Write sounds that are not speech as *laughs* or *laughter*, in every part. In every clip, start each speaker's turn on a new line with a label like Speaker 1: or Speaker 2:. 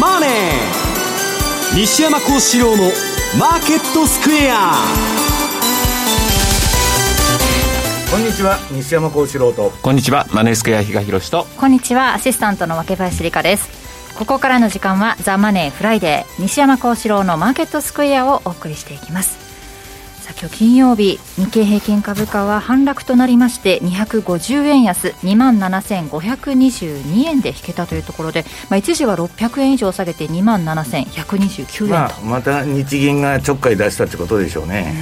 Speaker 1: マネー」西山孝四郎の「マーケットスクエア」
Speaker 2: こんにちは西山孝四郎と。
Speaker 3: こんにちはマネースクエア比嘉宏と。
Speaker 4: こんにちはアシスタントの若林理香です。ここからの時間は「ザ・マネーフライデー西山孝四郎のマーケットスクエア」をお送りしていきますさあ今日金曜日日経平均株価は反落となりまして250円安2万7522円で引けたというところで、まあ、一時は600円以上下げて2万7129円と、まあ、
Speaker 2: また日銀がちょっかい出したってことでしょうね。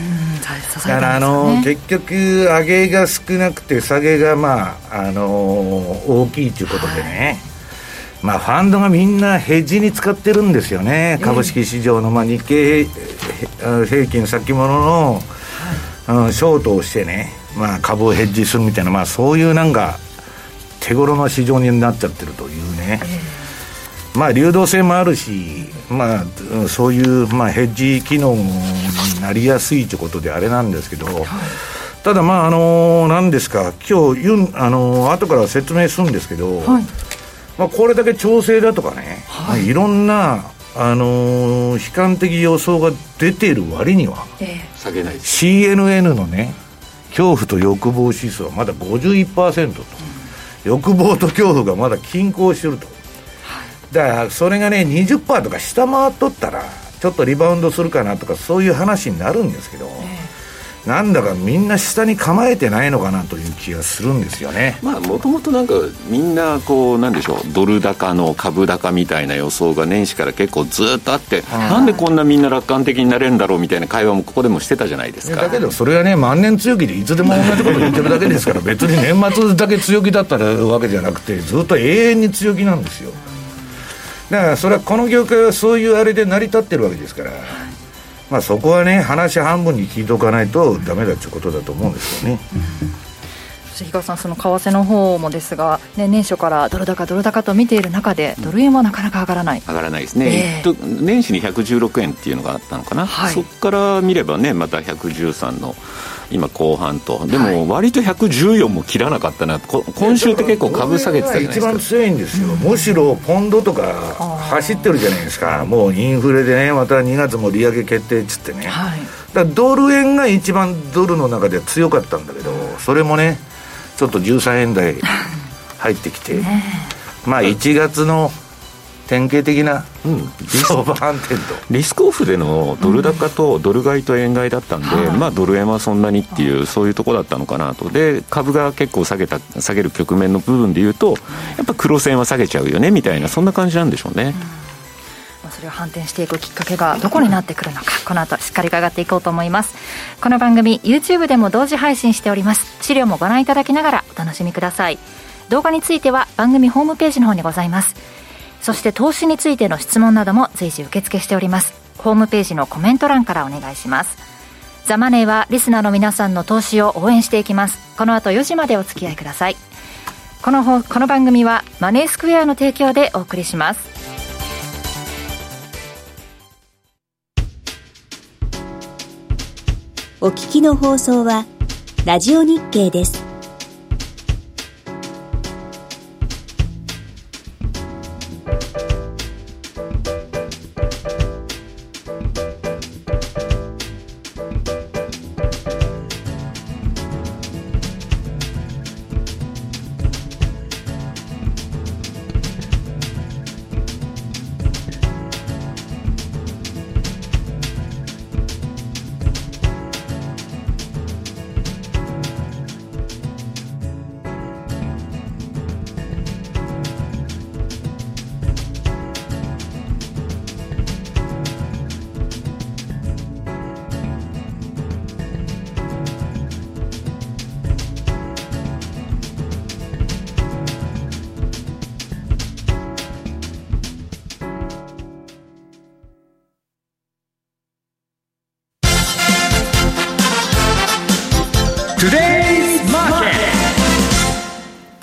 Speaker 2: だからあの結局上げが少なくて下げがまああの大きいということでね、はいまあ、ファンドがみんなヘッジに使ってるんですよね、株式市場の、まあ、日経平均先物の、はい、ショートをしてね、まあ、株をヘッジするみたいな、まあ、そういうなんか、手頃の市場になっちゃってるというね、まあ、流動性もあるし、まあ、そういう、まあ、ヘッジ機能になりやすいということであれなんですけど、はい、ただ、まあ、あのなんですか、今日あの後から説明するんですけど、はいまあ、これだけ調整だとかね、はい、いろんな、あのー、悲観的予想が出ている割には、えー、下げない CNN のね恐怖と欲望指数はまだ51%と、うん、欲望と恐怖がまだ均衡してると、だからそれがね20%とか下回っとったらちょっとリバウンドするかなとかそういう話になるんですけど、えーなんだかみんな下に構えてないのかなという気がするんですよね。
Speaker 3: まあもともとなんかみんなこうなんでしょうドル高の株高みたいな予想が年始から結構ずっとあって、なんでこんなみんな楽観的になれるんだろうみたいな会話もここでもしてたじゃないですか。
Speaker 2: だけどそれはね万年強気でいつでも同じこと言ってるだけですから別に年末だけ強気だったわけじゃなくてずっと永遠に強気なんですよ。だからそれはこの業界はそういうあれで成り立ってるわけですからまあ、そこはね話半分に聞いておかないとだめだということだと思うんですよね。
Speaker 4: 比嘉さん、その為替の方もですが、ね、年初からドル高、ドル高と見ている中で、ドル円はなかなか上がらない、
Speaker 3: 上がらないですね、えー、年始に116円っていうのがあったのかな、はい、そこから見ればね、また113の今後半と。でも割と114も切らなかったな。今週って結構株下げてたじゃないですか。
Speaker 2: 一番強いんですよ、むしろポンドとか走ってるじゃないですか。もうインフレでねまた2月も利上げ決定っつってね、はい、だドル円が一番ドルの中では強かったんだけどそれもねちょっと13円台入ってきて、*laughs* まあ1月の典型的な、うん、相場反転と。
Speaker 3: リスクオフでのドル高とドル買いと円買いだったんで、うん、まあ、ドル円はそんなにっていう、そういうところだったのかなと、で株が結構下げた下げる局面の部分でいうと、やっぱ黒線は下げちゃうよねみたいな、そんな感じなんでしょうね。
Speaker 4: うん、それを反転していくきっかけがどこになってくるのかこの後しっかり伺っていこうと思います。この番組 YouTube でも同時配信しております。資料もご覧いただきながらお楽しみください。動画については番組ホームページの方にございますそして投資についての質問なども随時受付しております。ホームページのコメント欄からお願いします。ザマネーはリスナーの皆さんの投資を応援していきます。この後4時までお付き合いください。このこの番組はマネースクエアの提供でお送りします。
Speaker 5: お聞きの放送はラジオ日経です。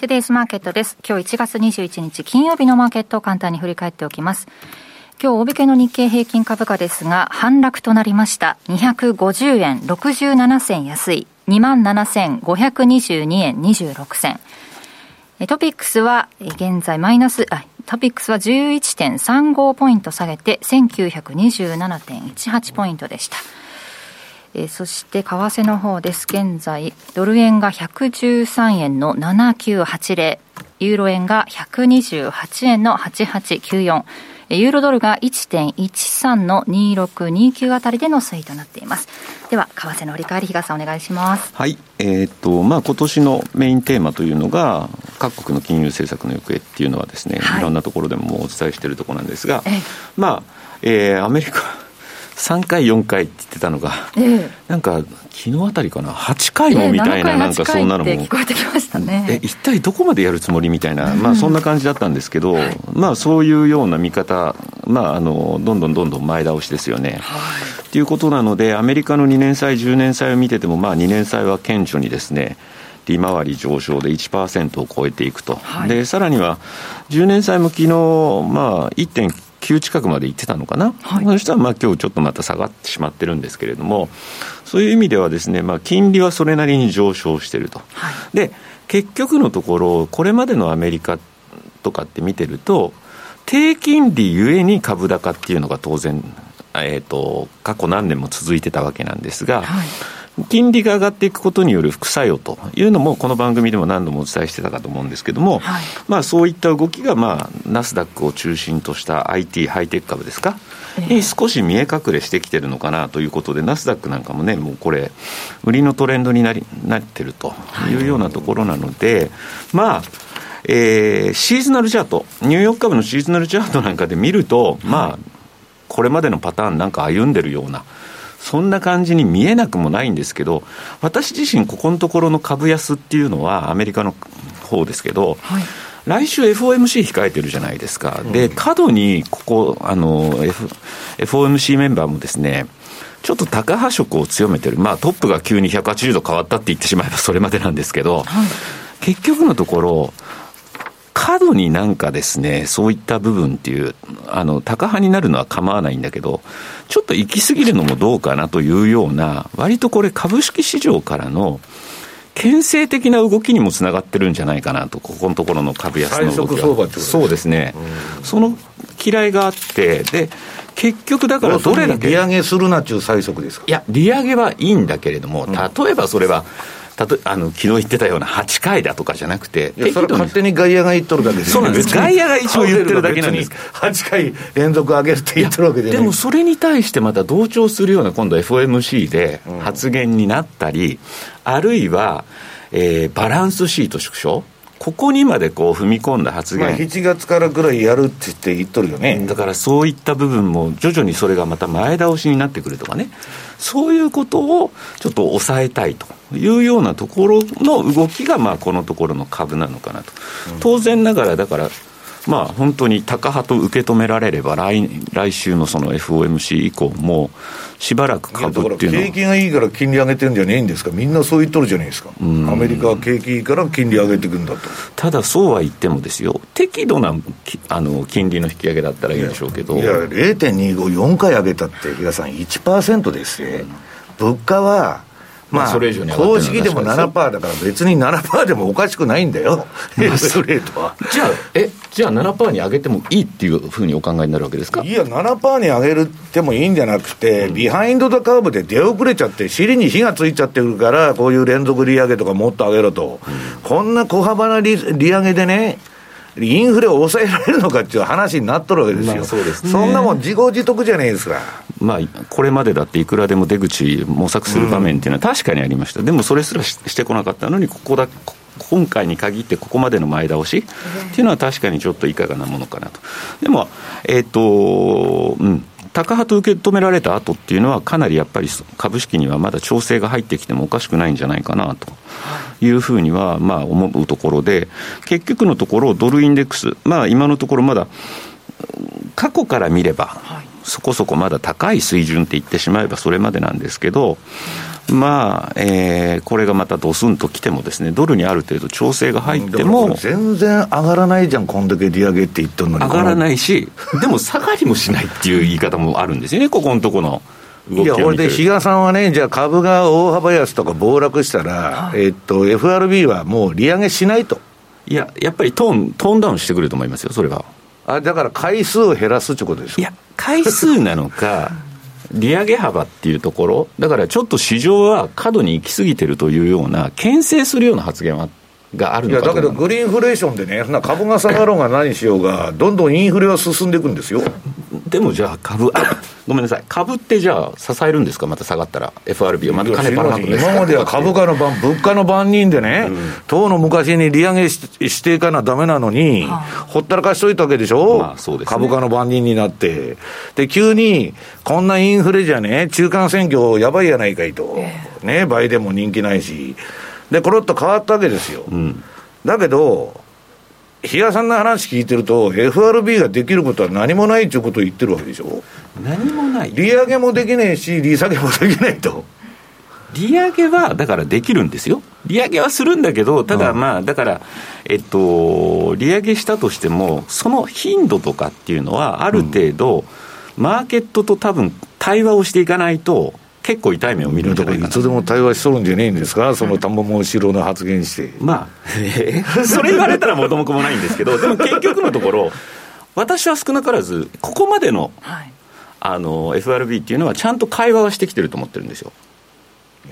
Speaker 4: トゥデイズマーケットです。今日1月21日金曜日のマーケットを簡単に振り返っておきます。今日、大引けの日経平均株価ですが、反落となりました。250円67銭安い、27,522円26銭。トピックスは現在マイナス、あ、トピックスは11.35ポイント下げて、1927.18ポイントでした。えー、そして為替の方です。現在、ドル円が113円の7980、ユーロ円が128円の8894、ユーロドルが1.13の2629あたりでの推移となっています。では、為替の振り返り、比嘉さんお願いします。
Speaker 3: はい。えー、っと、まあ、今年のメインテーマというのが、各国の金融政策の行方っていうのはですね、はい、いろんなところでもお伝えしているところなんですが、まあ、えー、アメリカ、3回、4回って言ってたのが、ええ、なんか昨日あたりかな、8回もみたいな、なんかそんなのも、
Speaker 4: 聞こえてきましたね。
Speaker 3: え一体どこまでやるつもりみたいな、まあ、そんな感じだったんですけど、はい、まあ、そういうような見方、まあ、あのどんどんどんどん前倒しですよね。はい、っていうことなので、アメリカの2年債、10年債を見てても、まあ、2年債は顕著にですね、利回り上昇で1%を超えていくと、はい、でさらには10年債も昨日まあ1.9 9近くまで行ってたのかな、はい、そしたらまあ今日ちょっとまた下がってしまってるんですけれども、そういう意味ではですね、まあ、金利はそれなりに上昇してると。はい、で結局のところ、これまでのアメリカとかって見てると、低金利ゆえに株高っていうのが当然、えーと、過去何年も続いてたわけなんですが、はい金利が上がっていくことによる副作用というのも、この番組でも何度もお伝えしてたかと思うんですけれども、はい、まあ、そういった動きが、まあ、ナスダックを中心とした IT、ハイテク株ですか、に少し見え隠れしてきてるのかなということで、ナスダックなんかもね、もうこれ、売りのトレンドになりなってるとい。うようなところなので、まあ、えー、シーズナルチャート、ニューヨーク株のシーズナルチャートなんかで見ると、まあ、これまでのパターンなんか歩んでるような、そんな感じに見えなくもないんですけど、私自身、ここのところの株安っていうのは、アメリカの方ですけど、はい、来週 FOMC 控えてるじゃないですか。で、過度にここ、あの、F、FOMC メンバーもですね、ちょっと高波色を強めてる、まあ、トップが急に180度変わったって言ってしまえばそれまでなんですけど、はい、結局のところ、過度になんかですね、そういった部分っていう、あの、高派になるのは構わないんだけど、ちょっと行き過ぎるのもどうかなというような、割とこれ株式市場からの、牽制的な動きにもつながってるんじゃないかなと、ここのところの株安の動きは。そうですね、その嫌いがあって、で、結局だからどれだけ。
Speaker 2: 利上げするなっちゅう催促ですか？
Speaker 3: いや、利上げはいいんだけれども、例えばそれは、たとあの昨日言ってたような8回だとかじゃなくて、
Speaker 2: それ勝手に外野が言っとるだけで。す
Speaker 3: そうなんです、外野が一応言ってるだけなんです。
Speaker 2: 8回連続上げるって言ってるわけ
Speaker 3: ででもそれに対してまた同調するような、今度 FOMC で発言になったり、うん、あるいは、えー、バランスシート縮小。ここにまでこう踏み込んだ発言、まあ、
Speaker 2: 7月からぐらいやるって言って言っとるよね。
Speaker 3: だからそういった部分も徐々にそれがまた前倒しになってくるとかね。そういうことをちょっと抑えたいというようなところの動きが、まあ、このところの株なのかなと。当然ながら、だから、まあ、本当に高派と受け止められれば来、来週のその FOMC 以降も、しばらく株っていうのは。
Speaker 2: 景気がいいから金利上げてるんじゃねえんですか、みんなそう言っとるじゃないですか、アメリカは景気いいから金利上げていくんだと。
Speaker 3: ただ、そうは言ってもですよ、適度なあの金利の引き上げだったらいいでしょうけど。
Speaker 2: いや、いや0.25、4回上げたって、皆さん、1%ですね、物価はまあ、それ以上に公式でも7%だから別に7%でもおかしくないんだよ、*laughs* レートは。
Speaker 3: じゃあ、え、じゃあ7%に上げてもいいっていうふうにお考えになるわけですか？
Speaker 2: いや、7%に上げるってもいいんじゃなくて、うん、ビハインド・ザ・カーブで出遅れちゃって、尻に火がついちゃってるから、こういう連続利上げとかもっと上げろと、うん、こんな小幅な利利上げでね、インフレを抑えられるのかっていう話になっとるわけですよ、まあ、そうですね、そんなもん自業自得じゃないですか。
Speaker 3: まあ、これまでだっていくらでも出口模索する場面っていうのは確かにありました、うん、でもそれすらしてこなかったのに、ここだ今回に限ってここまでの前倒しっていうのは確かにちょっといかがなものかなと。でも、えっ、ー、と、うん。高派と受け止められた後っていうのは、かなりやっぱり株式にはまだ調整が入ってきてもおかしくないんじゃないかなというふうにはまあ思うところで、結局のところ、ドルインデックス、まあ、今のところまだ過去から見れば、そこそこまだ高い水準って言ってしまえばそれまでなんですけど、まあ、えー、これがまたドスンときてもですね、ドルにある程度調整が入っても。
Speaker 2: 全然上がらないじゃん、こんだけ利上げって言ってるのに。
Speaker 3: 上がらないし、でも下がりもしないっていう言い方もあるんですよね、ここのとこの。
Speaker 2: いや、これで比嘉さんはね、じゃあ株が大幅安とか暴落したら、はい、えっと、FRB はもう利上げしないと。
Speaker 3: いや、やっぱりトーン、トーンダウンしてくると思いますよ、それは。
Speaker 2: あだから回数を減らすってことですか
Speaker 3: いや、回数なのか、*laughs* 利上げ幅っていうところ、だからちょっと市場は過度に行き過ぎてるというような、牽制するような発言はあってがある
Speaker 2: いやだけど、グリーンフレーションでね、株が下がろうが何しようが、どんどんインフレは進んでいくんですよ。
Speaker 3: でもじゃあ株、あごめんなさい、株ってじゃあ、支えるんですか、また下がったら、FRB を。また金ばら
Speaker 2: 今までは株価の番、物価の番人でね、うん、当の昔に利上げししていかなだめなのに、はあ、ほったらかしといたわけでしょ、まあね、株価の番人になって、で、急に、こんなインフレじゃね、中間選挙やばいやないかいと、えー、ね、倍でも人気ないし、で、ころっと変わったわけですよ。うんだけど、比嘉さんの話聞いてると、FRB ができることは何もないということを言ってるわけでしょ。
Speaker 3: 何もない
Speaker 2: 利上げもできないし、利下げもできないと。
Speaker 3: 利上げは、だからできるんですよ。利上げはするんだけど、ただまあ、だから、えっと、利上げしたとしても、その頻度とかっていうのは、ある程度、マーケットと多分対話をしていかないと、結構痛い目を見るんじゃないか
Speaker 2: いつでも対話しとるんじゃねえんですか、その玉も後ろの発言して。
Speaker 3: まあ、えー、*laughs* それ言われたら元も子もないんですけど、でも結局のところ、私は少なからず、ここまでの,、はい、あの FRB っていうのは、ちゃんと会話はしてきてると思ってるんですよ。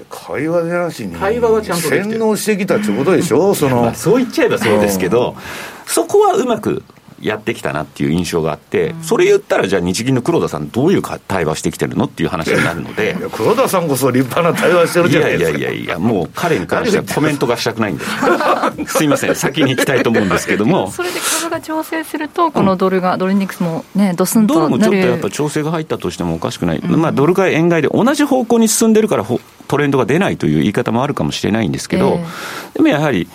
Speaker 2: 会話じゃなしに、
Speaker 3: 会話はちゃんと
Speaker 2: 洗脳してきたってことでしょ、その、
Speaker 3: まあ、そう言っちゃえばそうですけど、そこはうまくやってきたなっていう印象があって、それ言ったら、じゃあ、日銀の黒田さん、どういう対話してきてるのっていう話になるので、
Speaker 2: 黒田さんこそ立派な対話してるじゃないですか。
Speaker 3: いやいやいやいや、もう彼に関してはコメントがしたくないんです、*laughs* すみません、先に行きたいと思うんですけども、
Speaker 4: それで株が調整すると、このドルが、ドルインデックスもね、ドスンと
Speaker 3: ドルもちょっとやっぱ調整が入ったとしてもおかしくない、うん、まあ、ドル買い、円買いで同じ方向に進んでるからトレンドが出ないという言い方もあるかもしれないんですけど、えー、でもやはり、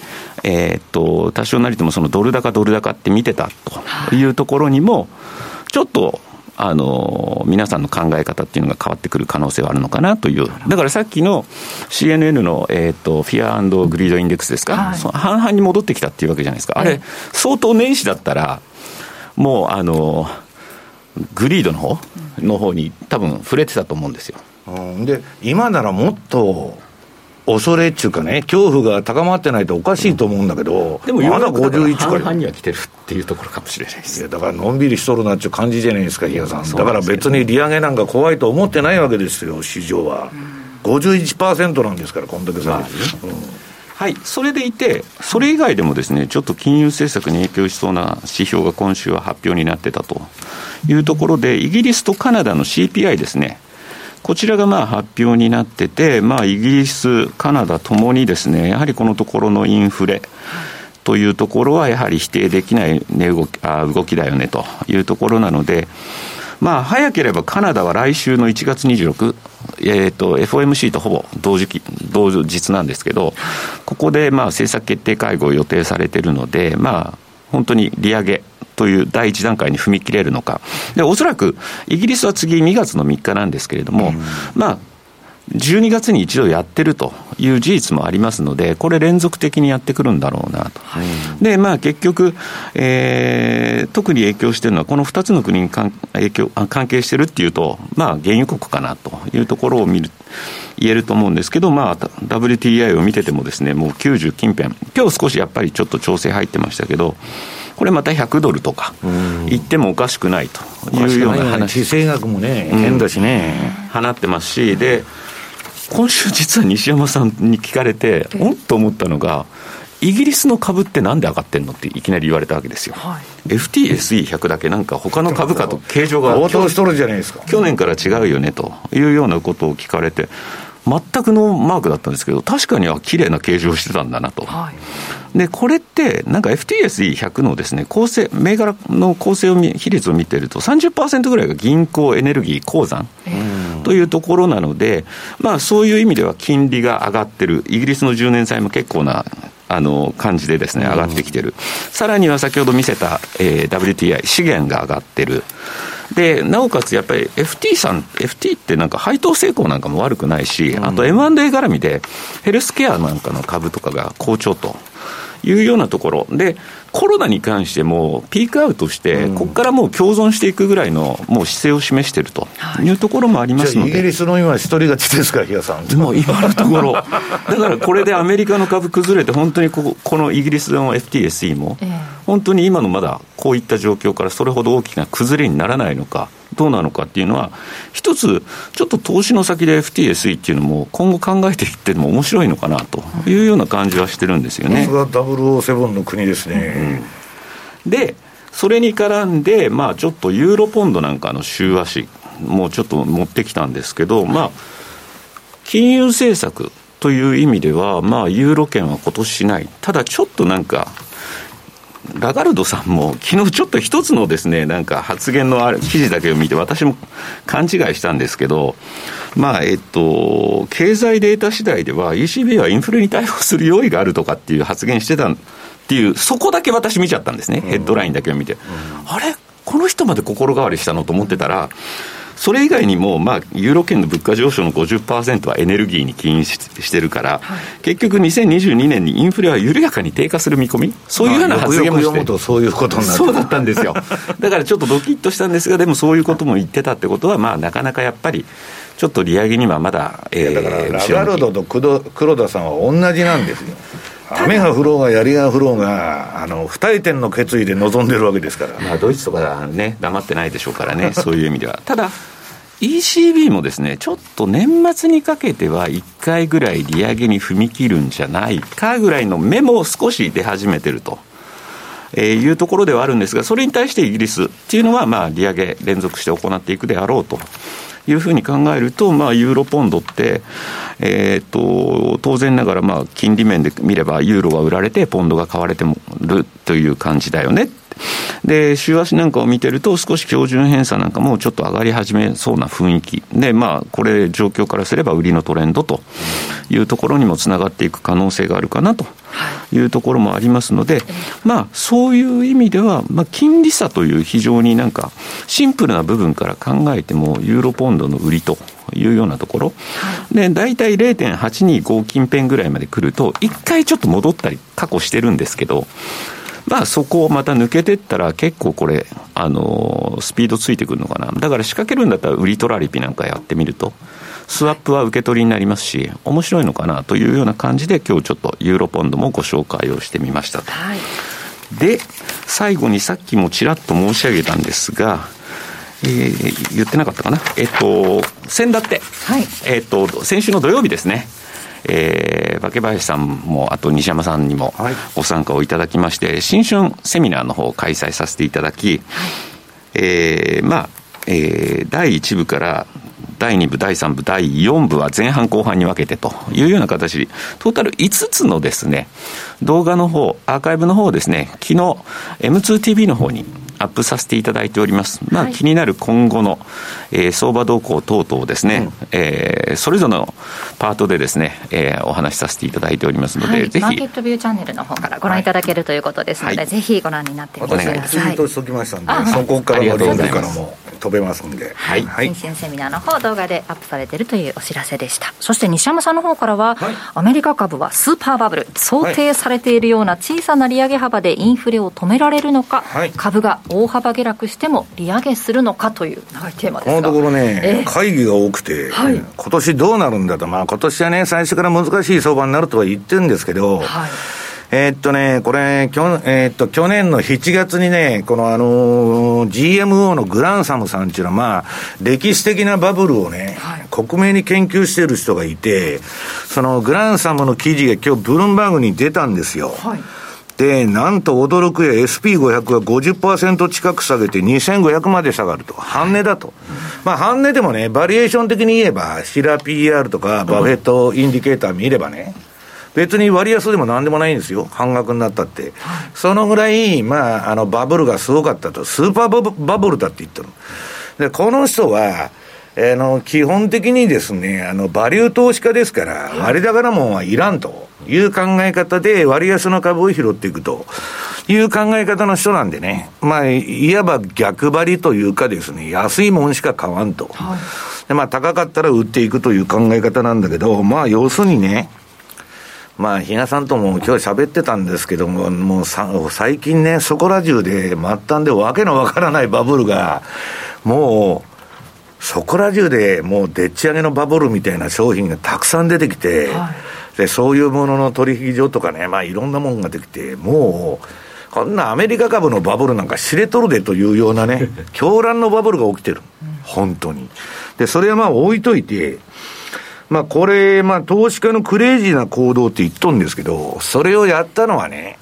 Speaker 3: えー、っと多少なりともそのドル高、ドル高って見てたとい。うところにも、ちょっとあの皆さんの考え方っていうのが変わってくる可能性はあるのかなという、だからさっきの CNN の、えーと、 Fear Greed Index ですか、はい、半々に戻ってきたっていうわけじゃないですか、あれ、相当年始だったら、もうあの greed の方？の方に多分触れてたと思うんですよ。
Speaker 2: うん、で今ならもっと恐れっちゅうかね、恐怖が高まってないとおかしいと思うんだけど、
Speaker 3: でもまだ51から。半々には来てるっていうところかもしれないです
Speaker 2: いやだからのんびりしとるなっちゅう感じじゃないですか、比嘉さん。だから別に利上げなんか怖いと思ってないわけですよ、市場は。51%なんですから、こんだけ下げて、
Speaker 3: うん。はい、それでいて、それ以外でもですね、ちょっと金融政策に影響しそうな指標が今週は発表になってたというところで、イギリスとカナダの CPI ですね、こちらがまあ発表になってて、まあ、イギリス、カナダともにですね、やはりこのところのインフレ、というところはやはり否定できない値動きあ動きだよねというところなので、まあ、早ければカナダは来週の1月26、えーと、FOMC とほぼ同時期同日なんですけど、ここでまあ政策決定会合を予定されているので、まあ、本当に利上げという第一段階に踏み切れるのか。で、おそらく、イギリスは次2月の3日なんですけれども、うん、まあ、12月に一度やってるという事実もありますので、これ、連続的にやってくるんだろうなと、はい、でまあ、結局、えー、特に影響しているのは、この2つの国に関影響関係しているっていうと、まあ、原油国かなというところを見る言えると思うんですけど、まあ、WTI を見ててもですね、もう90近辺、今日少しやっぱりちょっと調整入ってましたけど、これまた100ドルとか言ってもおかしくないと。いうような話。
Speaker 2: 地政学もね、変だしね。
Speaker 3: 放ってますし、で、今週実は西山さんに聞かれて、おんと思ったのが、イギリスの株ってなんで上がってんのっていきなり言われたわけですよ。はい、FTSE100 だけなんか他の株価と形状が去年から違うよねというようなことを聞かれて、全くのマークだったんですけど、確かには綺麗な形状してたんだなと。はい、で、これって、なんか FTSE100 のですね、構成、銘柄の構成を比率を見てると30%ぐらいが銀行、エネルギー、鉱山というところなので、まあそういう意味では金利が上がってる。イギリスの10年債も結構なあの感じでですね、上がってきてる。さらには先ほど見せた、えー、WTI、資源が上がってる。で、なおかつやっぱり FT さん、FT ってなんか配当成功なんかも悪くないし、あと M&A 絡みでヘルスケアなんかの株とかが好調と。いうようなところで、コロナに関しても、ピークアウトして、ここからもう共存していくぐらいのもう姿勢を示しているというところもありますので、
Speaker 2: イギリスの今、一人勝ちですか、比嘉さん。
Speaker 3: もう今のところ、*laughs* だからこれでアメリカの株崩れて、本当にここのイギリスの FTSE も、本当に今のまだこういった状況からそれほど大きな崩れにならないのか。どうなのかっていうのは、一つ、ちょっと投資の先で FTSE っていうのも、今後考えていっても面白いのかなというような感じはしてるんですよね。
Speaker 2: さすが007の国ですね。
Speaker 3: で、それに絡んで、まあ、ちょっとユーロポンドなんかの週足、もうちょっと持ってきたんですけど、まあ、金融政策という意味では、まあ、ユーロ圏は今年しない、ただちょっとなんか、ラガルドさんも、昨日ちょっと一つのですね、なんか発言のある記事だけを見て、私も勘違いしたんですけど、まあ、えっと、経済データ次第では、ECB はインフレに対応する用意があるとかっていう発言してたっていう、そこだけ私見ちゃったんですね、ヘッドラインだけを見て。あれ？この人まで心変わりしたの？と思ってたら、それ以外にも、まあ、ユーロ圏の物価上昇の50%はエネルギーに起因してるから、はい、結局2022年にインフレは緩やかに低下する見込み、そういうような発言もして、
Speaker 2: とそういうことにな
Speaker 3: そうだったんですよ。だからちょっとドキッとしたんですが、でもそういうことも言ってたってことは、まあ、なかなかやっぱり、ちょっと利上げにはまだ、
Speaker 2: えー、だからラガルドと黒田さんは同じなんですよ。雨が降ろうが槍が降ろうが、あの不退転の決意で臨んでるわけですから、
Speaker 3: まあ、ドイツとかね、黙ってないでしょうからね、*laughs* そういう意味では。ただ ECB もですね、ちょっと年末にかけては1回ぐらい利上げに踏み切るんじゃないかぐらいの目も少し出始めてると。えー、いうところではあるんですが、それに対してイギリスっていうのは、まあ、利上げ連続して行っていくであろうというふうに考えると、まあ、ユーロポンドって、えー、と当然ながら、まあ、金利面で見れば、ユーロが売られて、ポンドが買われてるという感じだよね。で、週足なんかを見てると、少し標準偏差なんかもちょっと上がり始めそうな雰囲気。で、まあ、これ、状況からすれば売りのトレンドというところにもつながっていく可能性があるかなとい。うところもありますので、まあ、そういう意味では、まあ、金利差という非常になんか、シンプルな部分から考えても、ユーロポンドの売りというようなところ、で大体0.825近辺ぐらいまで来ると、一回ちょっと戻ったり、過去してるんですけど、まあそこをまた抜けてったら結構これ、あのスピードついてくるのかな。だから仕掛けるんだったら売りトラリピなんかやってみると、スワップは受け取りになりますし、面白いのかなというような感じで、今日ちょっとユーロポンドもご紹介をしてみましたと。はい、で、最後にさっきもちらっと申し上げたんですが、えー、言ってなかったかな。えっと、先だって、はい、えっと、先週の土曜日ですね。えー、化林さんも、あと西山さんにもご参加をいただきまして、はい、新春セミナーの方を開催させていただき、はい、えー、まあ、えー、第1部から第2部、第3部、第4部は前半後半に分けてというような形で、トータル5つのですね、動画の方、アーカイブの方をですね、昨日 M2TV の方にアップさせていただいております。まあ、気になる今後の、えー、相場動向等々ですね、うん、えー、それぞれのパートでですね、えー、お話しさせていただいておりますので、はい、ぜひ。
Speaker 4: マーケットビューチャンネルの方からご覧いただけるということですので、はい、ぜひご覧になってください。
Speaker 2: 私、ツイートしときましたんで、そこからのロールからも。飛べますんで、
Speaker 4: はい、はい、新春セミナーの方動画でアップされているというお知らせでした。そして西山さんの方からは、はい、アメリカ株はスーパーバブル想定されているような小さな利上げ幅でインフレを止められるのか、はい、株が大幅下落しても利上げするのかという長いテーマです
Speaker 2: このところね、えー、会議が多くて、はい、今年どうなるんだと、まあ今年はね、最初から難しい相場になるとは言ってるんですけど、はいえー、っとね、これ、きょえー、っと、去年の7月にね、このあのー、GMO のグランサムさんっていうのは、まあ、歴史的なバブルをね、はい、克明に研究している人がいて、そのグランサムの記事が今日ブルームバーグに出たんですよ。はいで、なんと驚くや SP500 が50%近く下げて2500まで下がると。半値だと。まあ半値でもね、バリュエーション的に言えば、シラ ー PER とかバフェットインディケーター見ればね、別に割安でもなんでもないんですよ。半額になったって。そのぐらい、まあ、あの、バブルがすごかったと。スーパーバブルだって言ってる。で、この人は、あの、基本的にですね、あの、バリュー投資家ですから、割高なもんはいらんという考え方で、割安の株を拾っていくという考え方の人なんでね、まあ、いわば逆張りというかですね、安いもんしか買わんと。はい、でまあ、高かったら売っていくという考え方なんだけど、まあ、要するにね、まあ、比嘉さんとも今日喋ってたんですけども、もうさ最近ね、そこら中で末端でわけのわからないバブルが、もう、そこら中でもうでっち上げのバブルみたいな商品がたくさん出てきて、はい、でそういうものの取引所とかね、まあいろんなもんができて、もう、こんなアメリカ株のバブルなんか知れとるでというようなね、*laughs* 狂乱のバブルが起きてる。本当に。で、それはまあ置いといて、まあこれ、まあ投資家のクレイジーな行動って言っとんですけど、それをやったのはね、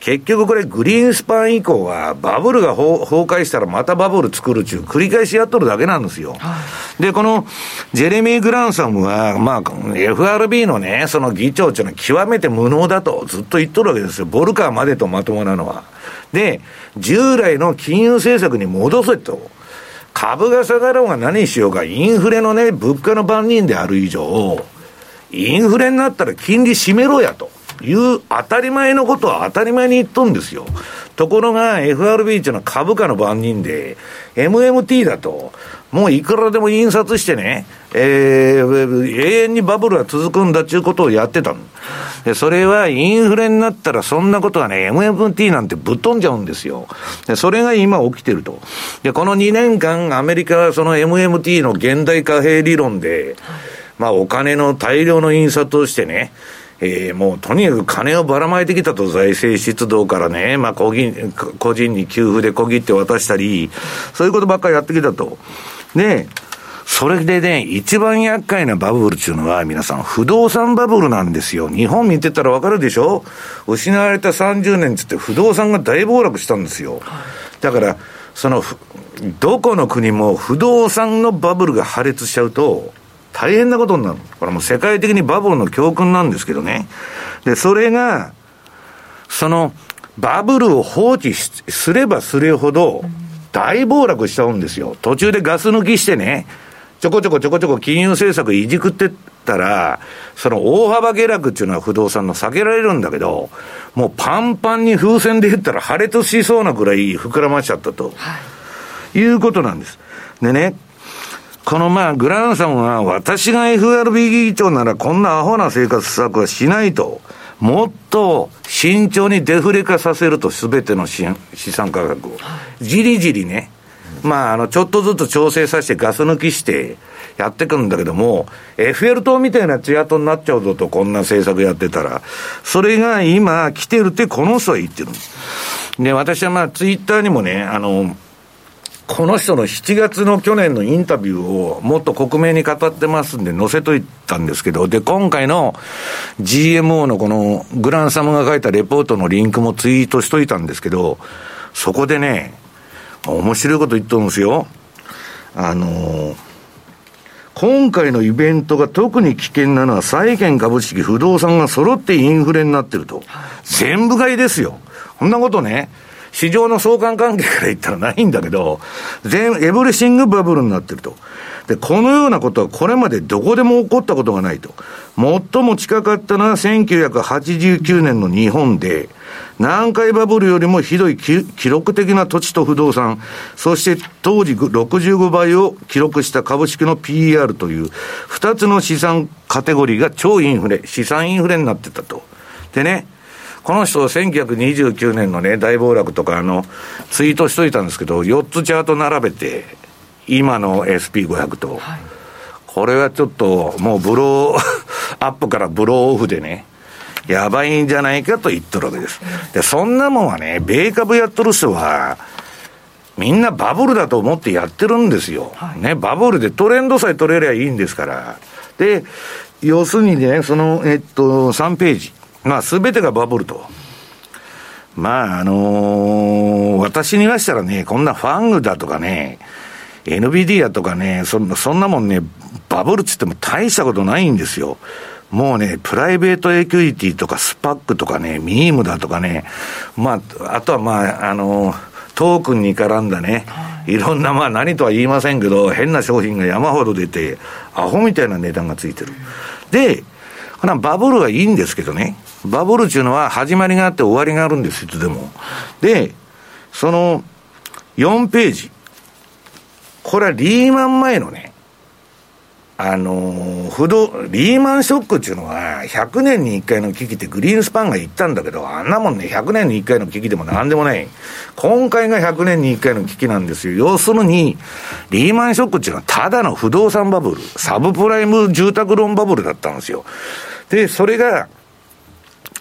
Speaker 2: 結局これグリーンスパン以降はバブルが崩壊したらまたバブル作るっていう繰り返しやっとるだけなんですよ。はい、で、このジェレミー・グランサムは、まあ FRB のね、その議長っていうのは極めて無能だとずっと言っとるわけですよ。ボルカーまでとまともなのは。で、従来の金融政策に戻せと。株が下がろうが何しようが、インフレのね、物価の番人である以上、インフレになったら金利締めろやと。いう当たり前のことは当たり前に言っとんですよ。ところが FRB っていうのは株価の番人で、MMT だと、もういくらでも印刷してね、えー、永遠にバブルが続くんだっていうことをやってたで、それはインフレになったらそんなことはね、MMT なんてぶっ飛んじゃうんですよ。で、それが今起きてると。で、この2年間アメリカはその MMT の現代貨幣理論で、まあお金の大量の印刷をしてね、えー、もうとにかく金をばらまいてきたと、財政出動からね、まあ個人、に給付で小切って渡したり、そういうことばっかりやってきたと。で、それでね、一番厄介なバブルっていうのは、皆さん、不動産バブルなんですよ。日本見てたらわかるでしょ？失われた30年つって不動産が大暴落したんですよ。だから、その、どこの国も不動産のバブルが破裂しちゃうと、大変なことになる。これもう世界的にバブルの教訓なんですけどね。で、それが、その、バブルを放置すればするほど、大暴落しちゃうんですよ。途中でガス抜きしてね、ちょこちょこちょこちょこ金融政策いじくってったら、その大幅下落っていうのは不動産の避けられるんだけど、もうパンパンに風船で言ったら破裂しそうなぐらい膨らましちゃったと、はい、いうことなんです。でね、このまあ、グランさんは、私が FRB 議長ならこんなアホな生活策はしないと。もっと慎重にデフレ化させると、すべての資産価格を。じりじりね。まあ、あの、ちょっとずつ調整させてガス抜きしてやっていくんだけども、エッフェル塔みたいなツヤトになっちゃうぞと、こんな政策やってたら。それが今来てるってこの人は言ってるで、私はまあ、ツイッターにもね、あの、この人の7月の去年のインタビューをもっと克明に語ってますんで載せといたんですけど、で、今回の GMO のこのグランサムが書いたレポートのリンクもツイートしといたんですけど、そこでね、面白いこと言っとるんですよ。あの今回のイベントが特に危険なのは債券株式不動産が揃ってインフレになってると。全部買いですよ。こんなことね、市場の相関関係から言ったらないんだけど、全、エブリシングバブルになってると。で、このようなことはこれまでどこでも起こったことがないと。最も近かったのは1989年の日本で、南海バブルよりもひどい記録的な土地と不動産、そして当時65倍を記録した株式の PER という、二つの資産カテゴリーが超インフレ、資産インフレになってたと。でね、この人、1929年のね、大暴落とか、あの、ツイートしといたんですけど、4つチャート並べて、今の SP500 と、はい、これはちょっと、もうブロー、*laughs* アップからブローオフでね、やばいんじゃないかと言っとるわけです。で、そんなもんはね、米株やっとる人は、みんなバブルだと思ってやってるんですよ。はい、ね、バブルでトレンドさえ取れりゃいいんですから。で、要するにね、その、えっと、3ページ。まあ、すべてがバブルと。まあ、あのー、私に言わしたらね、こんなファングだとかね、NVIDIA とかね、そそんなもんね、バブルっつっても大したことないんですよ。もうね、プライベートエキュリティとかスパックとかね、ミームだとかね、まあ、あとはまあ、あのー、トークンに絡んだね、いろんな、まあ何とは言いませんけど、変な商品が山ほど出て、アホみたいな値段がついてる。で、これはバブルはいいんですけどね、バブルっていうのは始まりがあって終わりがあるんです、いつでも。で、その4ページ。これはリーマン前のね、あの不動、リーマンショックっていうのは、100年に1回の危機ってグリーンスパンが言ったんだけど、あんなもんね、100年に1回の危機でもなんでもない。今回が100年に1回の危機なんですよ。要するに、リーマンショックっていうのはただの不動産バブル、サブプライム住宅ローンバブルだったんですよ。で、それが、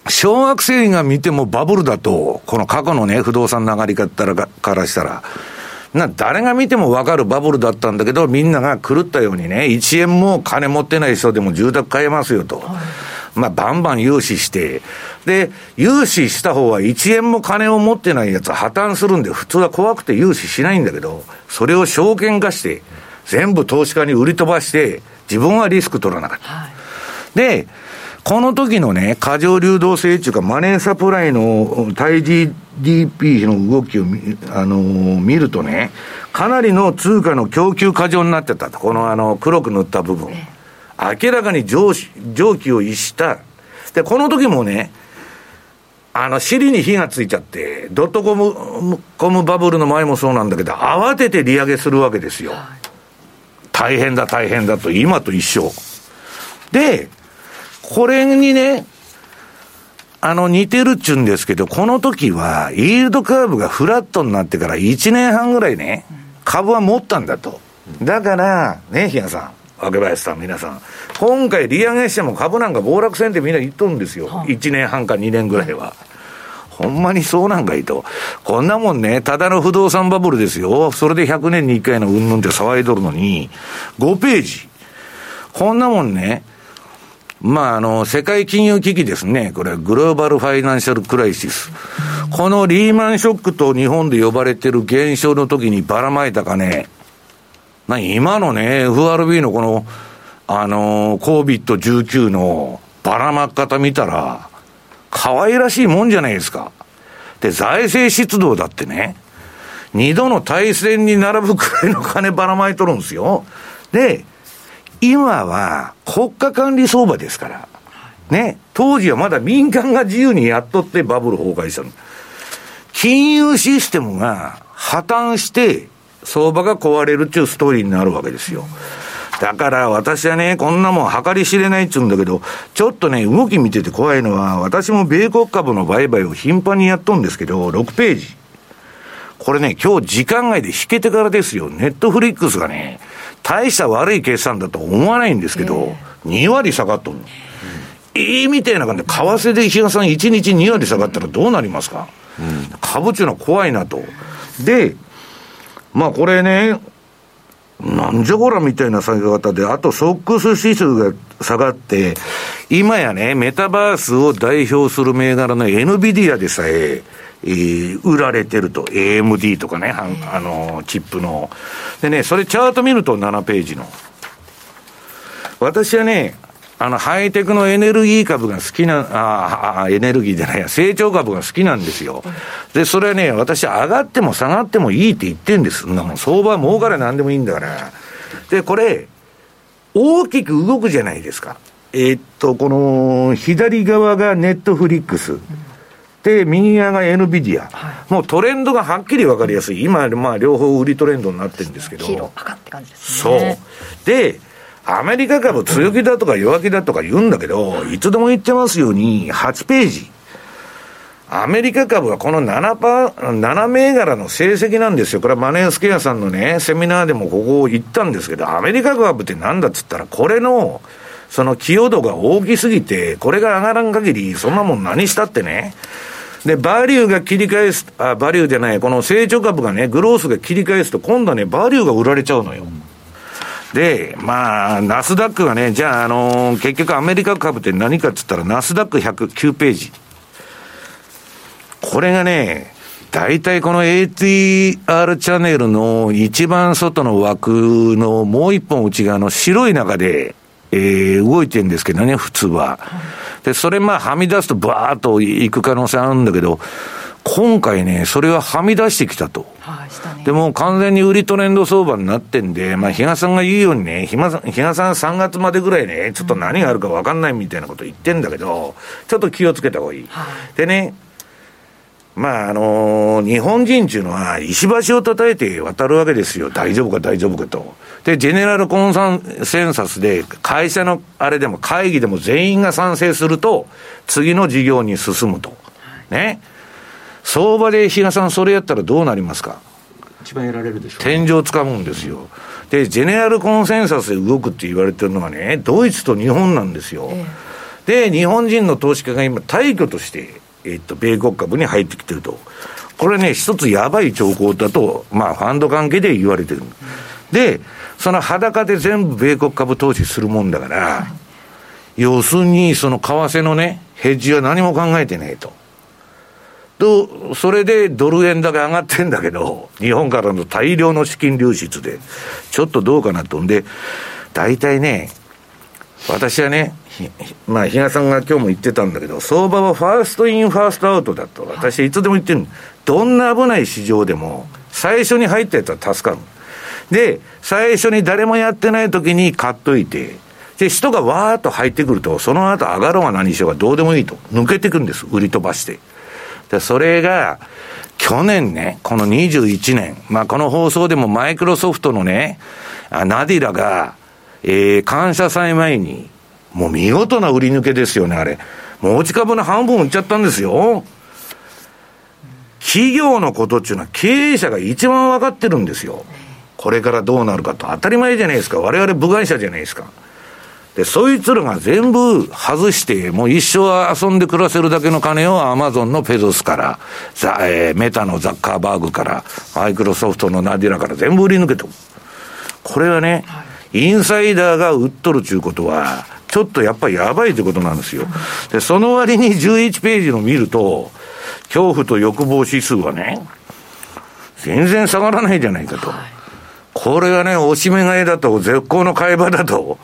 Speaker 2: 小学生が見てもバブルだと、この過去のね、不動産の上がり方からしたら、な、誰が見てもわかるバブルだったんだけど、みんなが狂ったようにね、1円も金持ってない人でも住宅買えますよと。はい、まあ、バンバン融資して、で、融資した方は1円も金を持ってないやつは破綻するんで、普通は怖くて融資しないんだけど、それを証券化して、全部投資家に売り飛ばして、自分はリスク取らなかった。はい、で、この時のね、過剰流動性っていうか、マネーサプライの対 GDP の動きをあのー、見るとね、かなりの通貨の供給過剰になってたと。このあの、黒く塗った部分。明らかに上蒸気を逸した。で、この時もね、あの、尻に火がついちゃって、ドットコム、コムバブルの前もそうなんだけど、慌てて利上げするわけですよ。大変だ、大変だと、今と一緒。で、これにね、あの、似てるっちゅうんですけど、この時は、イールドカーブがフラットになってから1年半ぐらいね、株は持ったんだと。だから、ね、比嘉さん、若林さん、皆さん、今回利上げしても株なんか暴落せんってみんな言っとるんですよ。1年半か2年ぐらいは。ほんまにそうなんかいと。こんなもんね、ただの不動産バブルですよ。それで100年に1回のうんぬんって騒いどるのに、5ページ。こんなもんね、まあ、あの、世界金融危機ですね。これはグローバルファイナンシャルクライシス。このリーマンショックと日本で呼ばれてる現象の時にばらまいた金。な、今のね、FRB のこの、あの、COVID-19 のばらまき方見たら、可愛らしいもんじゃないですか。で、財政出動だってね、二度の対戦に並ぶくらいの金ばらまいとるんですよ。で、今は国家管理相場ですから。ね。当時はまだ民間が自由にやっとってバブル崩壊したの。金融システムが破綻して、相場が壊れるっていうストーリーになるわけですよ。だから私はね、こんなもん計り知れないっちゅうんだけど、ちょっとね、動き見てて怖いのは、私も米国株の売買を頻繁にやっとんですけど、6ページ。これね、今日時間外で引けてからですよ。ネットフリックスがね、大した悪い決算だと思わないんですけど、2割下がっとるの。いいみたいな感じで、為替で日嘉さん1日2割下がったらどうなりますか、うん、株っていうのは怖いなと。で、まあこれね、なんじゃこらみたいな下げ方で、あとソックス指数が下がって、今やね、メタバースを代表する銘柄の NVIDIA でさえ、えー、売られてると。AMD とかね、あの、チップの。でね、それチャート見ると7ページの。私はね、あの、ハイテクのエネルギー株が好きな、ああ、エネルギーじゃないや、成長株が好きなんですよ。で、それはね、私上がっても下がってもいいって言ってんです。そんなもん、相場儲かれなんでもいいんだから。で、これ、大きく動くじゃないですか。えー、っと、この、左側がネットフリックス。で、右側が NVIDIA、はい、もうトレンドがはっきり分かりやすい、今、まあ、両方売りトレンドになってるんですけど、
Speaker 4: 黄色、赤って感じですね。
Speaker 2: そうでアメリカ株強気だとか弱気だとか言うんだけど、いつでも言ってますように、8ページ。アメリカ株はこの7パー、7銘柄の成績なんですよ。これはマネースケアさんのね、セミナーでもここを言ったんですけど、アメリカ株ってなんだっつったら、これの、その寄与度が大きすぎて、これが上がらん限り、そんなもん何したってね、で、バリューが切り返す、あ、バリューじゃない、この成長株がね、グロースが切り返すと、今度はね、バリューが売られちゃうのよ。で、まあ、ナスダックがね、じゃあ、あのー、結局アメリカ株って何かっつったら、ナスダック109ページ。これがね、大体この ATR チャンネルの一番外の枠のもう一本内側の白い中で、えー、動いてるんですけどね、普通は。で、それまあはみ出すとバーッと行く可能性あるんだけど、今回ね、それははみ出してきたと。はい、ね、でも完全に売りトレンド相場になってんで、まあ、比嘉さんが言うようにね、比嘉さん、比嘉さん3月までぐらいね、ちょっと何があるか分かんないみたいなこと言ってんだけど、ちょっと気をつけた方がいい。はい、でね、まあ、あのー、日本人っていうのは、石橋を叩いて渡るわけですよ。大丈夫か大丈夫かと。で、ジェネラルコンセンサスで、会社のあれでも会議でも全員が賛成すると、次の事業に進むと。ね。相場で比嘉さん、それやったらどうなりますか？
Speaker 3: 一番やられるでしょ
Speaker 2: う、ね、天井つかむんですよ。で、ジェネラルコンセンサスで動くって言われてるのはね、ドイツと日本なんですよ。で、日本人の投資家が今、退去として、えっと、米国株に入ってきてると。これね、一つやばい兆候だと、まあ、ファンド関係で言われてる。で、その裸で全部米国株投資するもんだから、要するに、その為替のね、ヘッジは何も考えてねえと。と、それでドル円だけ上がってんだけど、日本からの大量の資金流出で、ちょっとどうかなと。んで、大体ね、私はね、まあ、比嘉さんが今日も言ってたんだけど、相場は first in、first out だと、私はいつでも言ってるどんな危ない市場でも、最初に入ったやつは助かる。で、最初に誰もやってない時に買っといて、で、人がわーっと入ってくると、その後上がろうが何しようがどうでもいいと。抜けてくんです。売り飛ばして。で、それが、去年ね、この21年、まあ、この放送でもマイクロソフトのね、ナディラが、えー、感謝祭前に、もう見事な売り抜けですよね、あれ。持ち株の半分売っちゃったんですよ。企業のことっていうのは経営者が一番分かってるんですよ。これからどうなるかと。当たり前じゃないですか。我々部外者じゃないですか。で、そいつらが全部外して、もう一生遊んで暮らせるだけの金をアマゾンのペゾスから、ザえー、メタのザッカーバーグから、マイクロソフトのナディラから全部売り抜けてこれはね、インサイダーが売っとるということは、ちょっとやっぱりやばいということなんですよ。で、その割に11ページの見ると、恐怖と欲望指数はね、全然下がらないじゃないかと。これがね、おしめ買いだと、絶好の買い場だと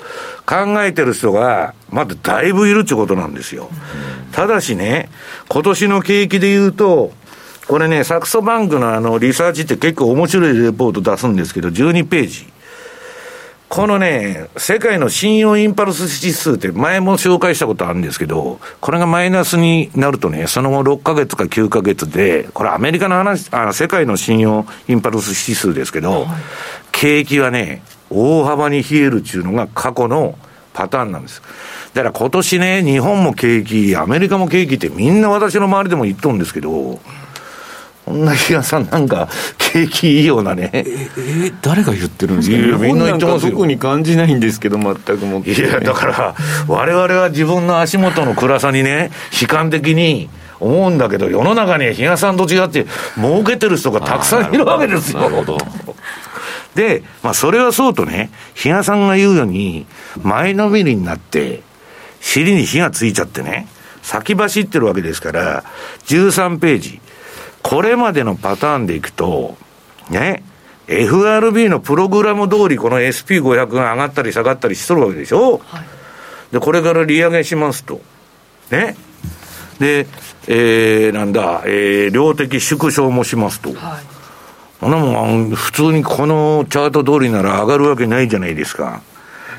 Speaker 2: 考えてる人が、まだだいぶいるってことなんですよ。ただしね、今年の景気で言うと、これね、サクソバンクのあの、リサーチって結構面白いレポート出すんですけど、12ページ。このね、世界の信用インパルス指数って前も紹介したことあるんですけど、これがマイナスになるとね、その後6ヶ月か9ヶ月で、これアメリカの話、あ世界の信用インパルス指数ですけど、景気はね、大幅に冷えるっていうのが過去のパターンなんです。だから今年ね、日本も景気、アメリカも景気ってみんな私の周りでも言っとるんですけど、こんな日嘉さんなんか、景気いいようなね。え、
Speaker 3: え誰が言ってるんですか、いやみんな言ってますよ。特に感じないんですけど、全くも
Speaker 2: って、ね、いや、だから、我々は自分の足元の暗さにね、悲観的に、思うんだけど、世の中に日嘉さんと違って、儲けてる人がたくさんいるわけですよ。なるほど。で、まあ、それはそうとね、日嘉さんが言うように、前のめりになって、尻に火がついちゃってね、先走ってるわけですから、13ページ。これまでのパターンでいくと、ね、FRB のプログラム通りこの SP500 が上がったり下がったりしとるわけでしょ、はい、で、これから利上げしますと。ね。で、えー、なんだ、えー、量的縮小もしますと。はい。そんなもん、普通にこのチャート通りなら上がるわけないじゃないですか。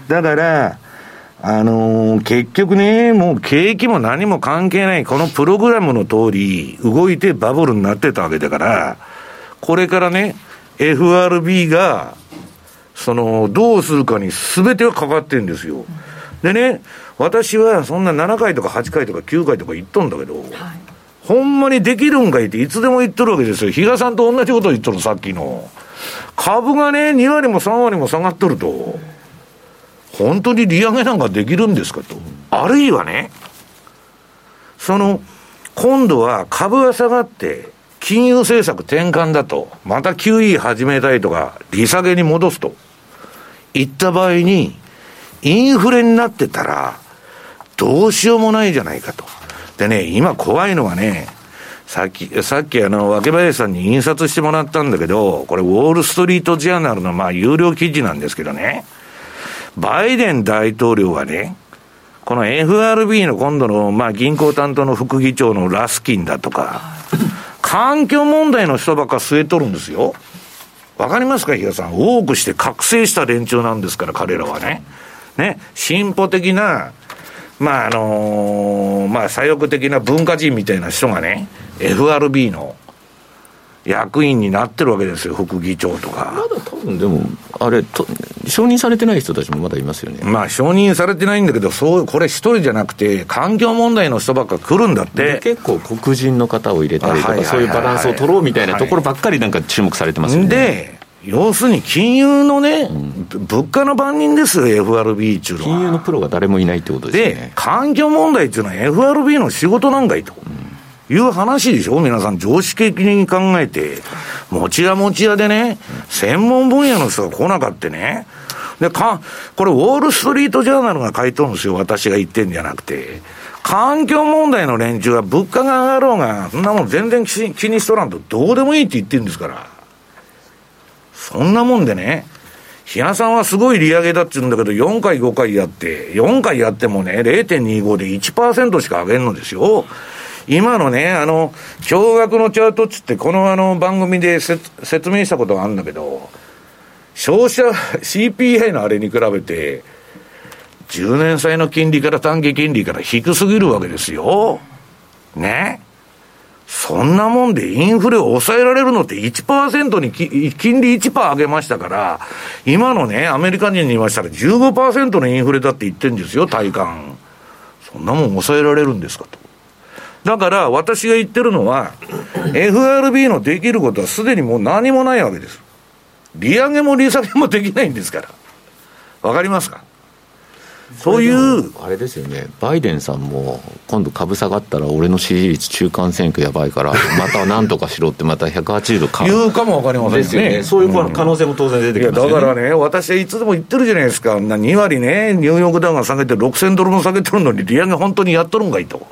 Speaker 2: だから、あのー、結局ね、もう景気も何も関係ない、このプログラムの通り、動いてバブルになってたわけだから、これからね、FRB が、その、どうするかに全てはかかってるんですよ。でね、私はそんな7回とか8回とか9回とか言っとんだけど、はい、ほんまにできるんかいっていつでも言っとるわけですよ。比嘉さんと同じこと言っとる、さっきの。株がね、2割も3割も下がっとると。本当に利上げなんかできるんですかと。あるいはね、その、今度は株が下がって、金融政策転換だと、また QE 始めたいとか、利下げに戻すと、いった場合に、インフレになってたら、どうしようもないじゃないかと。でね、今怖いのはね、さっき、さっきあの、若林さんに印刷してもらったんだけど、これ、ウォール・ストリート・ジャーナルの、まあ、有料記事なんですけどね、バイデン大統領はね、この FRB の今度の、まあ、銀行担当の副議長のラスキンだとか、環境問題の人ばっか据えとるんですよ。わかりますか、比嘉さん。多くして覚醒した連中なんですから、彼らはね。ね、進歩的な、まあ、あのー、まあ、左翼的な文化人みたいな人がね、FRB の役員になってるわけですよ、副議長とか。
Speaker 3: まだ多分でも、あれと、承認されてない人たちもまだいますよね。
Speaker 2: まあ、承認されてないんだけど、そう、これ一人じゃなくて、環境問題の人ばっか来るんだって。
Speaker 3: 結構黒人の方を入れたりとか、そういうバランスを取ろうみたいなところばっかりなんか注目されてますよね。
Speaker 2: で、要するに金融のね、うん、物価の番人ですよ、FRB っていうのは。
Speaker 3: 金融のプロが誰もいないってことですね。で、
Speaker 2: 環境問題っていうのは FRB の仕事なんかいと。いう話でしょ？皆さん常識的に考えて。持ち屋持ち屋でね、専門分野の人が来なかってね。で、か、これウォールストリートジャーナルが書いとるんですよ。私が言ってんじゃなくて。環境問題の連中は物価が上がろうが、そんなもん全然気にしとらんとどうでもいいって言ってんですから。そんなもんでね、日野さんはすごい利上げだって言うんだけど、4回5回やって、4回やってもね、0.25で1%しか上げんのですよ。今のね、あの、驚愕のチャートっつって、このあの番組で説明したことがあるんだけど、消費者 CPI のあれに比べて、10年債の金利から短期金利から低すぎるわけですよ。ね。そんなもんでインフレを抑えられるのって1%に金利1%上げましたから、今のね、アメリカ人に言いましたら15%のインフレだって言ってんですよ、体感。そんなもん抑えられるんですかと。だから私が言ってるのは、FRB のできることはすでにもう何もないわけです。利上げも利下げもできないんですから。わかりますか？そういう。
Speaker 3: あれですよね、バイデンさんも、今度株下がったら、俺の支持率、中間選挙やばいから、またなんとかしろって、また180度
Speaker 2: 変言うかもわかりません
Speaker 3: ですよね、そういう可能性も当然出てきます
Speaker 2: よね、だからね、私はいつでも言ってるじゃないですか、2割ね、ニューヨークダウンが下げて、6000ドルも下げてるのに、利上げ本当にやっとるんかいと。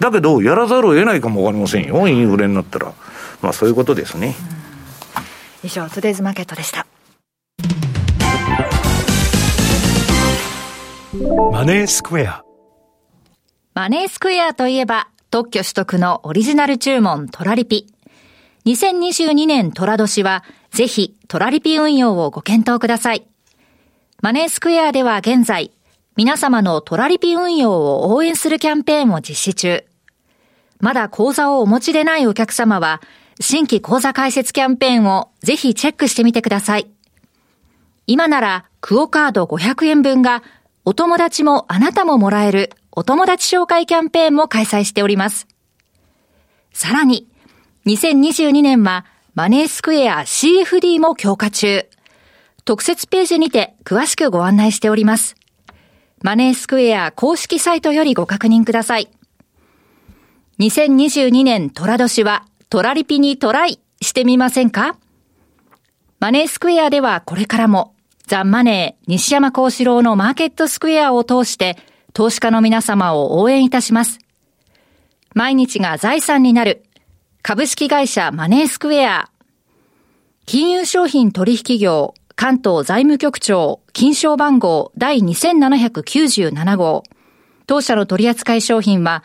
Speaker 2: だけど、やらざるを得ないかもわかりませんよ、インフレになったら。まあ、そういうことですね。
Speaker 4: 以上、トゥデイズマーケットでした。
Speaker 1: マネースクエア。
Speaker 4: マネースクエアといえば、特許取得のオリジナル注文トラリピ。2022年トラ年は、ぜひトラリピ運用をご検討ください。マネースクエアでは現在、皆様のトラリピ運用を応援するキャンペーンを実施中。まだ口座をお持ちでないお客様は、新規口座開設キャンペーンをぜひチェックしてみてください。今なら、クオカード500円分が、お友達もあなたももらえるお友達紹介キャンペーンも開催しております。さらに、2022年はマネースクエア CFD も強化中。特設ページにて詳しくご案内しております。マネースクエア公式サイトよりご確認ください。2022年トラ年はトラリピにトライしてみませんか？マネースクエアではこれからもザ・マネー西山幸四郎のマーケットスクエアを通して投資家の皆様を応援いたします。毎日が財産になる株式会社マネースクエア。金融商品取引業関東財務局長金賞番号第2797号。当社の取扱商品は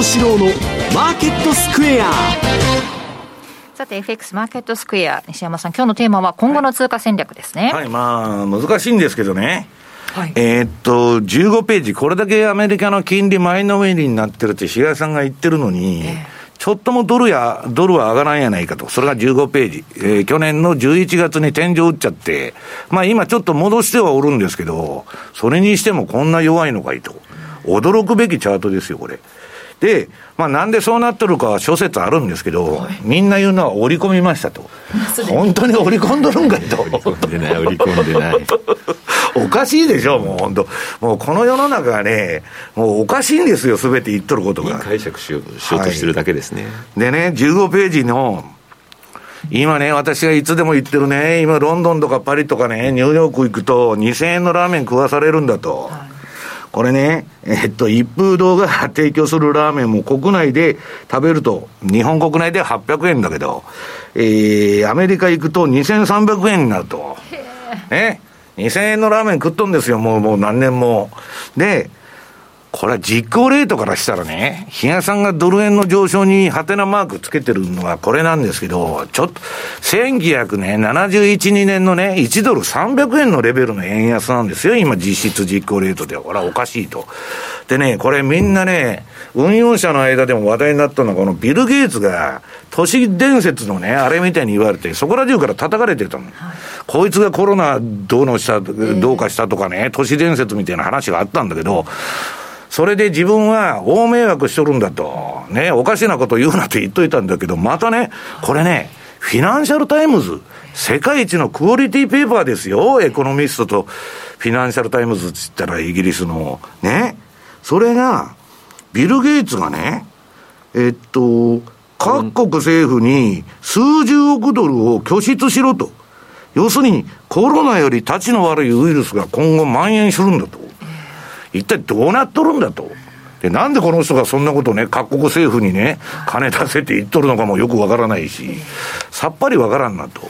Speaker 1: 幸四郎のマーケットスクエア
Speaker 4: さて FX マーケットスクエア西山さん今日のテーマは今後の通貨戦略ですね
Speaker 2: はい、はい、まあ難しいんですけどねはい、えー、っと、15ページ、これだけアメリカの金利前のめりになってるって、比嘉さんが言ってるのに、えーちょっともドルや、ドルは上がらんやないかと。それが15ページ。えー、去年の11月に天井打っちゃって、まあ今ちょっと戻してはおるんですけど、それにしてもこんな弱いのかいと。驚くべきチャートですよ、これ。で、まあ、なんでそうなってるかは諸説あるんですけど、はい、みんな言うのは織り込みましたと。本当に織り込んどるんかいと。織り込んでない、織り込んでない。おかしいでしょ、もう本当。もうこの世の中はね、もうおかしいんですよ、すべて言っとることが。
Speaker 3: 解釈しようしようとしてるだけですね。はい、
Speaker 2: でね、15ページの、今ね、私がいつでも言ってるね、今ロンドンとかパリとかね、ニューヨーク行くと2000円のラーメン食わされるんだと。はいこれね、えっと、一風堂が提供するラーメンも国内で食べると、日本国内では800円だけど、えー、アメリカ行くと2300円になると。ね。2000円のラーメン食っとんですよ、もう、もう何年も。で、これは実行レートからしたらね、比嘉さんがドル円の上昇にハテナマークつけてるのはこれなんですけど、ちょっと、1971、2年のね、1ドル300円のレベルの円安なんですよ、今実質実行レートでは。これはおかしいと。でね、これみんなね、運用者の間でも話題になったのは、このビル・ゲイツが、都市伝説のね、あれみたいに言われて、そこら中から叩かれてたの。はい、こいつがコロナどうのした、どうかしたとかね、都市伝説みたいな話があったんだけど、それで自分は大迷惑しとるんだと、ね、おかしなこと言うなって言っといたんだけど、またね、これね、フィナンシャルタイムズ、世界一のクオリティペーパーですよ、エコノミストとフィナンシャルタイムズって言ったらイギリスの。ね。それが、ビル・ゲイツがね、えっと、各国政府に数十億ドルを拠出しろと。要するに、コロナより質の悪いウイルスが今後蔓延するんだと。一体どうなっとるんだと。で、なんでこの人がそんなことね、各国政府にね、金出せって言っとるのかもよくわからないし、さっぱりわからんなと。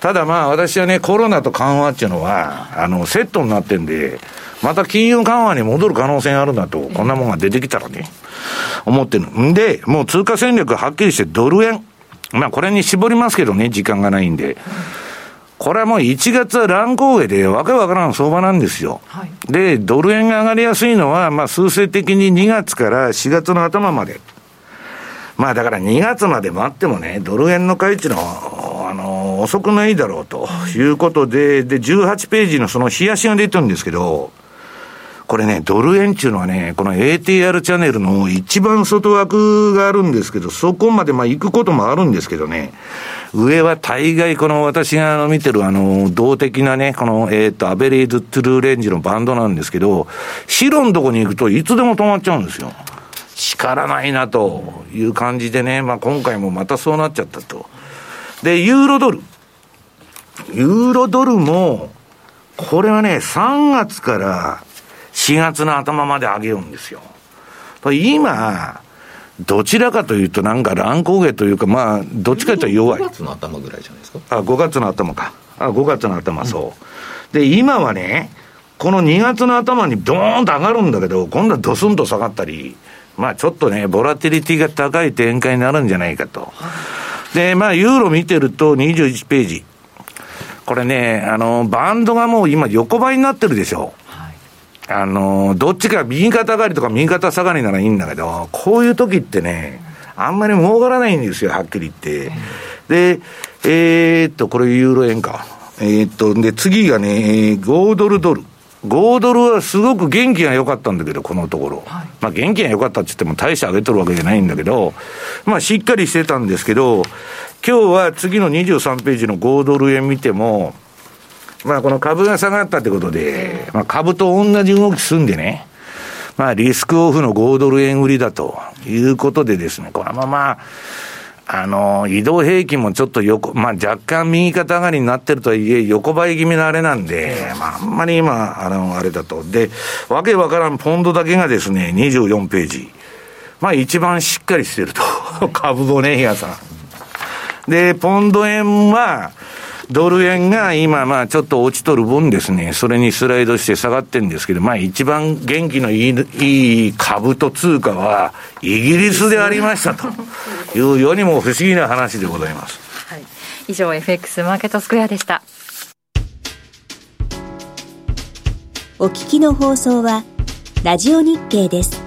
Speaker 2: ただまあ私はね、コロナと緩和っていうのは、あの、セットになってんで、また金融緩和に戻る可能性あるなと、こんなもんが出てきたらね、思ってる。んで、もう通貨戦略はっきりしてドル円。まあこれに絞りますけどね、時間がないんで。これはもう1月は乱高下でわけわからん相場なんですよ。はい、で、ドル円が上がりやすいのは、まあ数勢的に2月から4月の頭まで。まあだから2月まで待ってもね、ドル円の買い値の、あの、遅くないだろうということで、で、18ページのその冷やしが出てるんですけど、これね、ドル円っていうのはね、この ATR チャンネルの一番外枠があるんですけど、そこまでまあ行くこともあるんですけどね、上は大概この私が見てるあの、動的なね、この、えっ、と、アベレーズトゥルーレンジのバンドなんですけど、白のとこに行くといつでも止まっちゃうんですよ。叱ないなという感じでね、まあ今回もまたそうなっちゃったと。で、ユーロドル。ユーロドルも、これはね、3月から4月の頭まで上げようんですよ。今、どちらかというと、なんか乱高下というか、まあ、どっちかというと弱い。5
Speaker 3: 月の頭ぐらいじゃないですか？あ、
Speaker 2: 5月の頭か。あ、5月の頭、そう。で、今はね、この2月の頭にドーンと上がるんだけど、今度はドスンと下がったり、まあちょっとね、ボラティリティが高い展開になるんじゃないかと。で、まあユーロ見てると21ページ。これね、あの、バンドがもう今横ばいになってるでしょ。あの、どっちか右肩上がりとか右肩下がりならいいんだけど、こういう時ってね、あんまり儲からないんですよ、はっきり言って。で、えー、っと、これユーロ円か。えー、っと、で、次がね、5ドルドル。5ドルはすごく元気が良かったんだけど、このところ。はい、まあ元気が良かったって言っても大して上げとるわけじゃないんだけど、まあしっかりしてたんですけど、今日は次の23ページの5ドル円見ても、まあこの株が下がったってことで、まあ株と同じ動きすんでね、まあリスクオフの5ドル円売りだということでですね、このまま、あの、移動平均もちょっと横、まあ若干右肩上がりになってるとはいえ、横ばい気味のあれなんで、まああんまり今、あの、あれだと。で、わけわからんポンドだけがですね、24ページ。まあ一番しっかりしてると。株もね、皆さん。で、ポンド円は、ドル円が今、まあちょっと落ちとる分ですね、それにスライドして下がってるんですけど、まあ一番元気のいいいい株と通貨は、イギリスでありましたというようにも不思議な話でございます。はい、
Speaker 4: 以上、FX マーケットスクエアでした。
Speaker 5: お聞きの放送はラジオ日経です。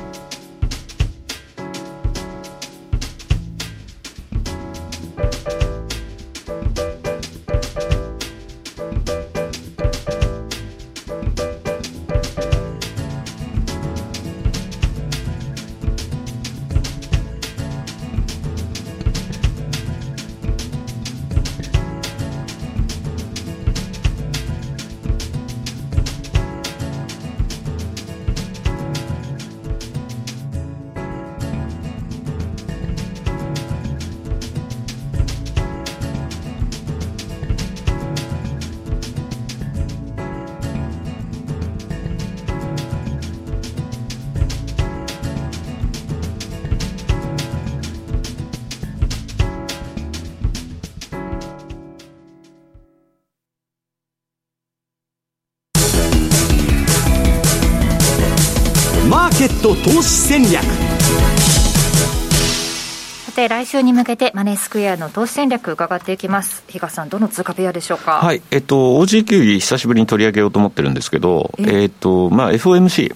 Speaker 4: 週に向けてマネースクエアの投資戦略伺っていきます。比嘉さんどの通貨ペアでしょうか？
Speaker 3: はい。えっと OG キウイ久しぶりに取り上げようと思ってるんですけどえっとまあ FOMC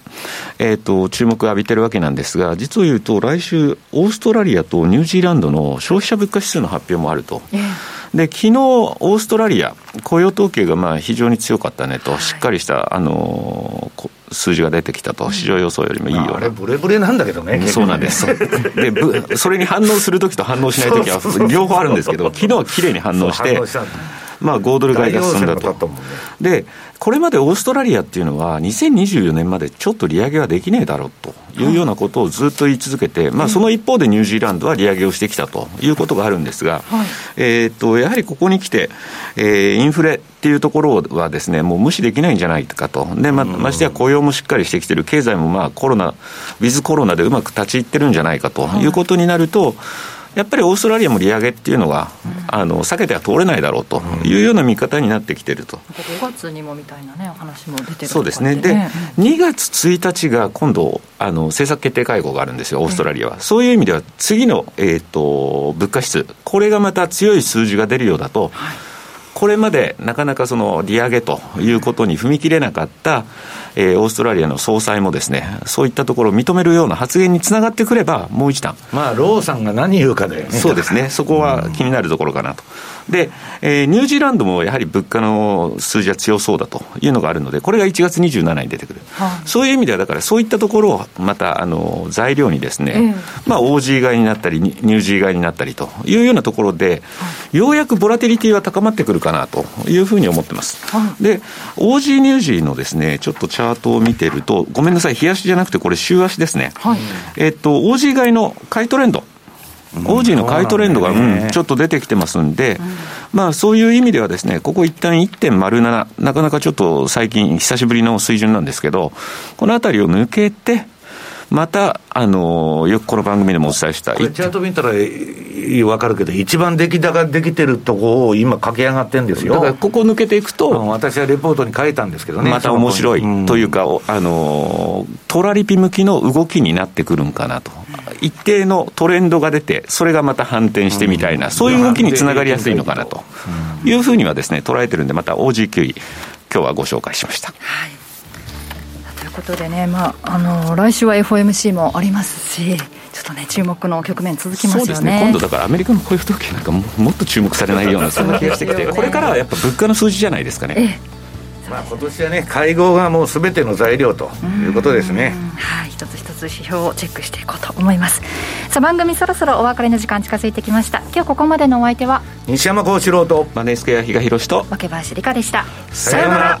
Speaker 3: えっと注目を浴びてるわけなんですが実を言うと来週オーストラリアとニュージーランドの消費者物価指数の発表もあると、えで昨日オーストラリア雇用統計がまあ非常に強かったねと、はい、しっかりしたあの数字が出てきたと、市場予想よりもいいような、
Speaker 2: ブレブレなんだけどね、
Speaker 3: そうなんです、で *laughs* それに反応するときと反応しないときは、両方あるんですけど、昨日はきれいに反応して。まあ、5ドル買いが進んだと。で、これまでオーストラリアっていうのは、2024年までちょっと利上げはできねえだろうというようなことをずっと言い続けて、まあ、その一方でニュージーランドは利上げをしてきたということがあるんですが、えっとやはりここに来て、えー、インフレっていうところはですね、もう無視できないんじゃないかと。で、ま、ましてや雇用もしっかりしてきてる、経済もまあコロナ、ウィズコロナでうまく立ち入ってるんじゃないかということになると、やっぱりオーストラリアも利上げっていうのが、あの避けては通れないだろうというような見方になってきてると。
Speaker 4: 5月にもみたいなね、話も出てる、
Speaker 3: そうですね。で、2月1日が今度、あの政策決定会合があるんですよ、オーストラリアは。そういう意味では、次の、えーと、物価指数、これがまた強い数字が出るようだと、はいこれまでなかなかその利上げということに踏み切れなかった、えー、オーストラリアの総裁もですね、そういったところを認めるような発言につながってくれば、もう一段。
Speaker 2: まあ、ローさんが何言うかで、
Speaker 3: ね、そうですね、そこは気になるところかなと。で、えー、ニュージーランドもやはり物価の数字は強そうだというのがあるので、これが1月27日に出てくる、はあ、そういう意味では、だからそういったところをまたあの材料にですね、えー、まあ、OG 買いになったり、ニュージー買いになったりというようなところで、はあ、ようやくボラティリティは高まってくるかなというふうに思ってます。はあ、で、OG ニュージーのですね、ちょっとチャートを見てると、ごめんなさい、日足じゃなくて、これ、週足ですね。はい、えっと、OG 買いの買いトレンド。オージーの買いトレンドが、うん、ちょっと出てきてますんで、まあそういう意味ではですね、ここ一旦1.07、なかなかちょっと最近久しぶりの水準なんですけど、このあたりを抜けて、また、あのよくこの番組でもお伝えした
Speaker 2: これチャート見たら分かるけど、一番出来高できてるとこを今、駆け上がってるんですよ。
Speaker 3: だからここ抜けていくと、
Speaker 2: 私はレポートに書いたんですけどね、
Speaker 3: また面白いというか、うん、あのトラリピ向きの動きになってくるんかなと、一定のトレンドが出て、それがまた反転してみたいな、うん、そういう動きにつながりやすいのかなというふうにはですね、捉えてるんで、また OG9 位、今日はご紹介しました。
Speaker 4: はいことでね、まあ、あの来週は FOMC もありますし、ちょっとね、注目の局面続きますよね。そうですね
Speaker 3: 今度だからアメリカの雇用統計なんかももっと注目されないような、そんな気がしてきて、*laughs* これからはやっぱ物価の数字じゃないですかね。ええ
Speaker 2: まあ、今年はね、会合がもうすべての材料ということですね。
Speaker 4: はい、一つ一つ指標をチェックしていこうと思います。さあ、番組そろそろお別れの時間近づいてきました。今日ここまでのお相手は
Speaker 2: 西山幸四郎と
Speaker 3: マネースクエア比嘉宏と
Speaker 4: 若林理香でした。
Speaker 2: さようなら。